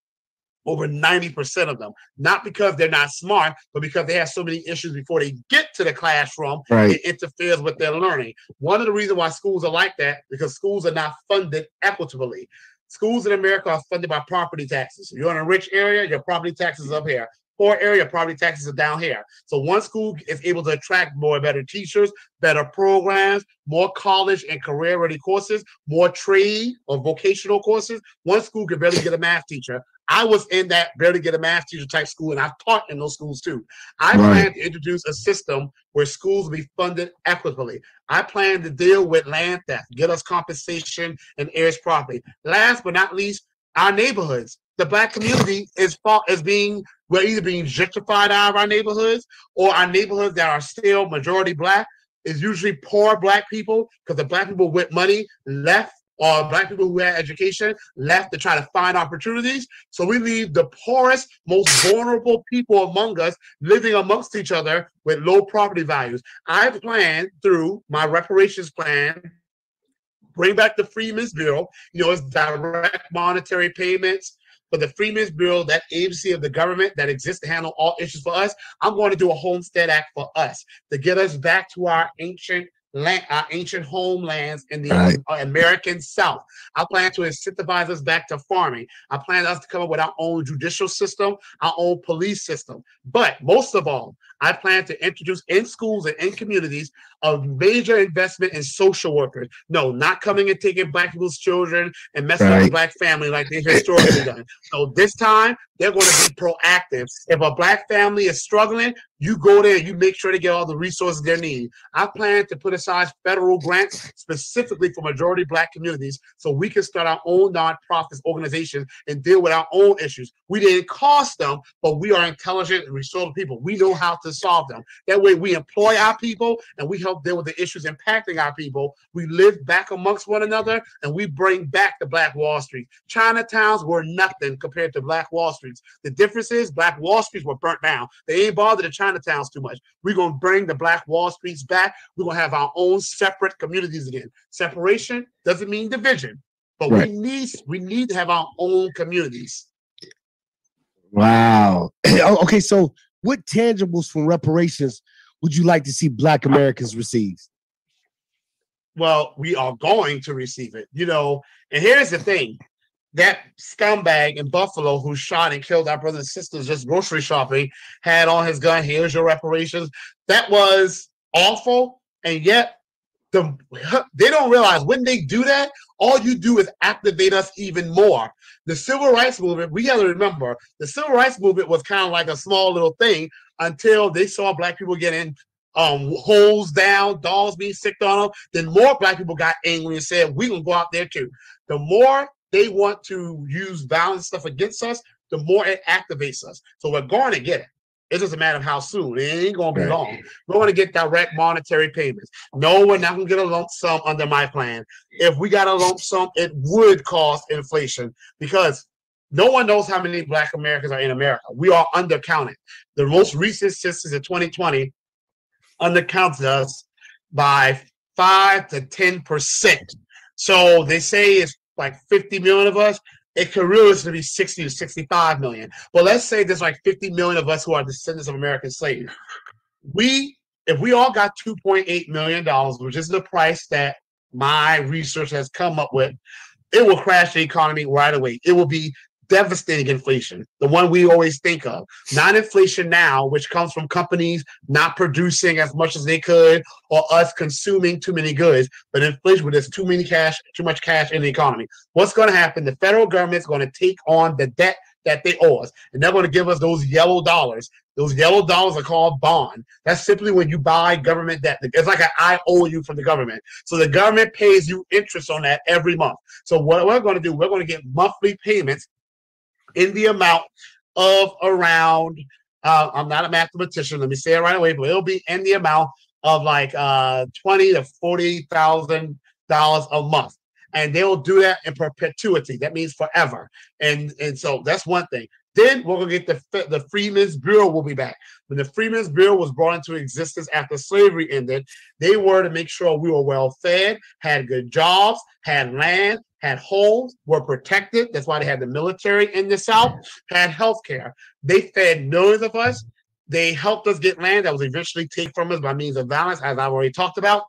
over 90% of them. Not because they're not smart, but because they have so many issues before they get to the classroom, Right. it interferes with their learning. One of the reasons why schools are like that, because schools are not funded equitably. Schools in America are funded by property taxes. If you're in a rich area, your property taxes up here. Poor area, property taxes are down here. So one school is able to attract more better teachers, better programs, more college and career ready courses, more trade or vocational courses. One school could barely get a math teacher. I was in that barely get a math teacher type school, and I've taught in those schools too. I Right. plan to introduce a system where schools will be funded equitably. I plan to deal with land theft, get us compensation and heirs property. Last but not least, our neighborhoods. the black community is fought as being we're either being gentrified out of our neighborhoods or our neighborhoods that are still majority black is usually poor black people because the black people with money left or black people who had education left to try to find opportunities. So we leave the poorest, most vulnerable people among us living amongst each other with low property values. I plan through my reparations plan bring back the Freedmen's Bureau. You know, it's direct monetary payments. For the Freedmen's Bureau, that agency of the government that exists to handle all issues for us, I'm going to do a Homestead Act for us to get us back to our ancient land, our ancient homelands in the uh, right. American South. I plan to incentivize us back to farming. I plan us to come up with our own judicial system, our own police system. But most of all, I plan to introduce in schools and in communities a major investment in social workers. No, not coming and taking black people's children and messing right. up black family like they've historically done. So this time they're going to be proactive. If a black family is struggling, you go there, you make sure they get all the resources they need. I plan to put aside federal grants specifically for majority black communities so we can start our own nonprofit organizations and deal with our own issues. We didn't cost them, but we are intelligent and resourceful people. We know how to solve them. That way we employ our people and we help deal with the issues impacting our people. We live back amongst one another and we bring back the Black Wall Street. Chinatowns were nothing compared to Black Wall Streets. The difference is Black Wall Streets were burnt down. They ain't bothered the Chinatowns too much. We're going to bring the Black Wall Streets back. We're going to have our own separate communities again. Separation doesn't mean division, but right. we need we need to have our own communities. Wow. Oh, okay, so what tangibles from reparations would you like to see Black Americans receive? Well, we are going to receive it, you know. And here's the thing that scumbag in Buffalo who shot and killed our brothers and sisters just grocery shopping had on his gun. Here's your reparations. That was awful. And yet, the, they don't realize when they do that, all you do is activate us even more. The civil rights movement, we got to remember, the civil rights movement was kind of like a small little thing until they saw black people getting um, holes down, dogs being sicked on them. Then more black people got angry and said, going to go out there too. The more they want to use violent stuff against us, the more it activates us. So we're going to get it. It's just a matter of how soon. It ain't gonna be right. long. We're gonna get direct monetary payments. No, we're not gonna get a lump sum under my plan. If we got a lump sum, it would cause inflation because no one knows how many Black Americans are in America. We are undercounted. The most recent census in 2020 undercounted us by five to ten percent. So they say it's like 50 million of us, it could realistically be 60 to 65 million. But let's say there's like 50 million of us who are descendants of American slaves. We, if we all got 2.8 million dollars, which is the price that my research has come up with, it will crash the economy right away. It will be devastating inflation, the one we always think of. Not inflation now, which comes from companies not producing as much as they could or us consuming too many goods, but inflation where there's too many cash, too much cash in the economy. What's going to happen? The federal government is going to take on the debt that they owe us, and they're going to give us those yellow dollars. Those yellow dollars are called bond. That's simply when you buy government debt. It's like an I owe you from the government. So the government pays you interest on that every month. So what we're going to do, we're going to get monthly payments in the amount of around uh, I'm not a mathematician, let me say it right away, but it'll be in the amount of like uh, twenty to forty thousand dollars a month. And they'll do that in perpetuity. That means forever. And and so that's one thing. Then we're gonna get the the Freedmen's Bureau will be back. When the Freedmen's Bureau was brought into existence after slavery ended, they were to make sure we were well fed, had good jobs, had land, had homes, were protected. That's why they had the military in the South, had health care. They fed millions of us. They helped us get land that was eventually taken from us by means of violence, as I've already talked about.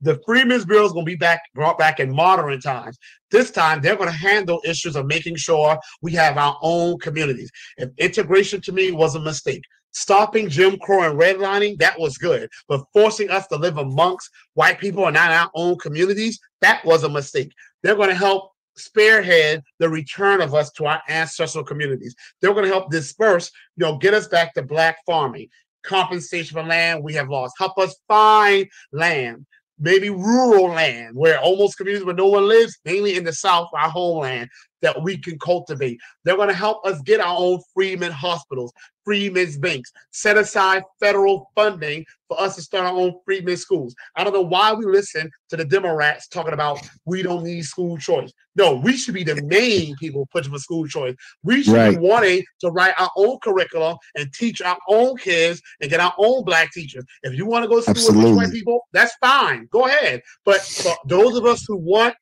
The Freedmen's Bureau is going to be back brought back in modern times. This time, they're going to handle issues of making sure we have our own communities. If integration to me was a mistake, stopping Jim Crow and redlining, that was good. But forcing us to live amongst white people and not our own communities, that was a mistake. They're going to help spearhead the return of us to our ancestral communities. They're going to help disperse, you know, get us back to black farming, compensation for land we have lost, help us find land. Maybe rural land where almost communities where no one lives, mainly in the South, our homeland. That we can cultivate. They're going to help us get our own Freeman hospitals, Freeman's banks, set aside federal funding for us to start our own Freeman schools. I don't know why we listen to the Democrats talking about we don't need school choice. No, we should be the main people pushing for school choice. We should Right. be wanting to write our own curriculum and teach our own kids and get our own black teachers. If you want to go to school with white people, that's fine. Go ahead. But for those of us who want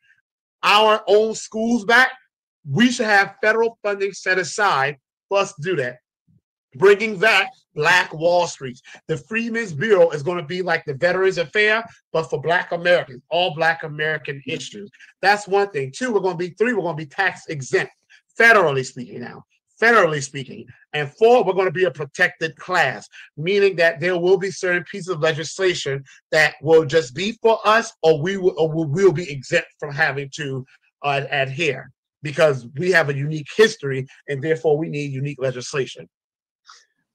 our own schools back, we should have federal funding set aside for us to do that. Bringing back Black Wall Street. The Freedmen's Bureau is going to be like the Veterans Affair, but for Black Americans, all Black American issues. That's one thing. Two, we're going to be three, we're going to be tax exempt, federally speaking now. Federally speaking. And four, we're going to be a protected class, meaning that there will be certain pieces of legislation that will just be for us, or we will, or we will be exempt from having to uh, adhere because we have a unique history and therefore we need unique legislation.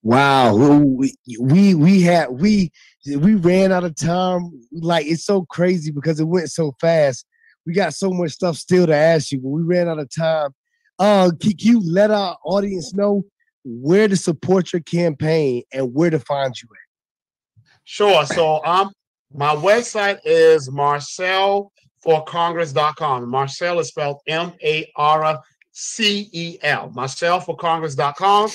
Wow, we we we had we we ran out of time. Like it's so crazy because it went so fast. We got so much stuff still to ask you, but we ran out of time. Uh, can you let our audience know where to support your campaign and where to find you at? Sure. So um my website is marcelforcongress.com. Marcel is spelled M-A-R-C-E-L. Marcelforcongress.com.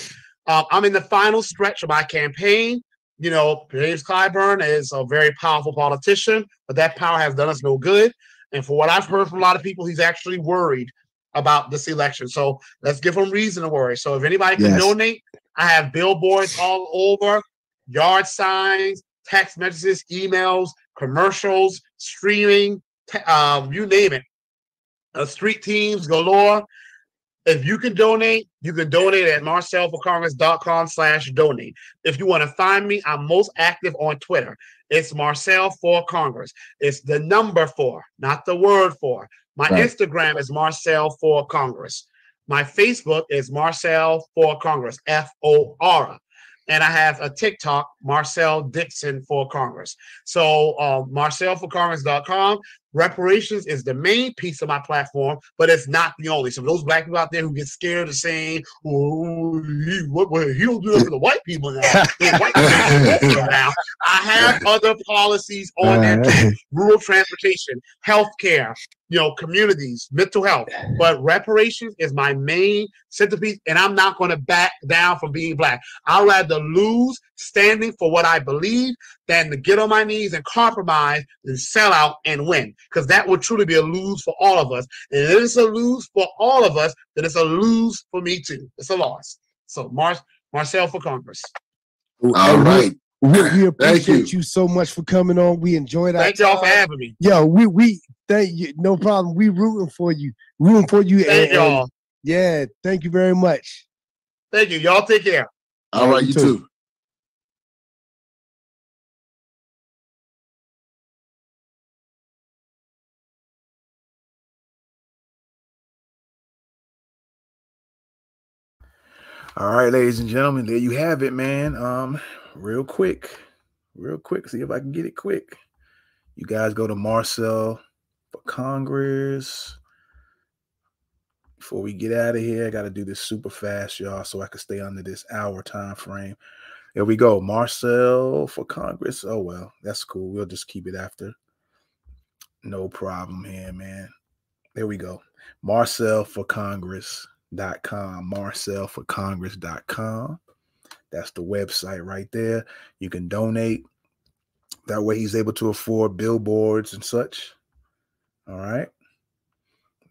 Um, I'm in the final stretch of my campaign. You know, James Clyburn is a very powerful politician, but that power has done us no good. And for what I've heard from a lot of people, he's actually worried about this election. So let's give him reason to worry. So if anybody can Yes. donate, I have billboards all over, yard signs, text messages, emails, commercials, streaming, um, you name it. Uh, street teams galore. If you can donate, you can donate at marcelforcongress.com slash donate. If you want to find me, I'm most active on Twitter. It's Marcel for Congress. It's the number four, not the word for. My Right. Instagram is Marcel for Congress. My Facebook is Marcel for Congress, F O R. And I have a TikTok, Marcel Dixon for Congress. So, uh, marcelforcongress.com. Reparations is the main piece of my platform, but it's not the only. So, those black people out there who get scared of saying, oh, he, what, what, he don't do that for the white people now. White people now. I have other policies on that Uh, rural transportation, healthcare, you know, communities, mental health. But reparations is my main centerpiece, and I'm not going to back down from being black. I'd rather lose standing for what I believe than to get on my knees and compromise and sell out and win, because that would truly be a lose for all of us. And if it's a lose for all of us, then it's a lose for me too. It's a loss. So, Mar- Marcel for Congress. All and we- right. We, we appreciate you. you. so much for coming on. We enjoyed our Thank y'all for having me. Yo, we we thank you. No problem. We rooting for you. Rooting for you. Thank and- and- y'all. yeah, thank you very much. Thank you. Y'all take care. All right, you too. All right, ladies and gentlemen, there you have it, man. Um, real quick, real quick. See if I can get it quick. You guys go to Marcel for Congress. Before we get out of here, I got to do this super fast, y'all, so I can stay under this hour time frame. There we go. Marcel for Congress. Oh well, that's cool. We'll just keep it after. No problem here, man. There we go. Marcel for Congress.com. Marcel for Congress.com. That's the website right there. You can donate. That way he's able to afford billboards and such. All right.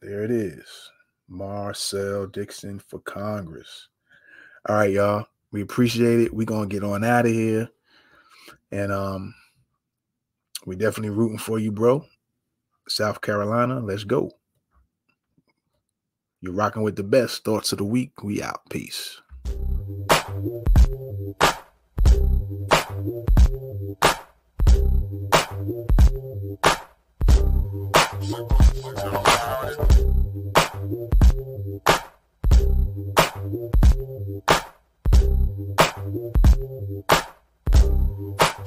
There it is. Marcel Dixon for Congress. All right, y'all. We appreciate it. We're gonna get on out of here. And um, we're definitely rooting for you, bro. South Carolina, let's go. You're rocking with the best. Thoughts of the week. We out. Peace.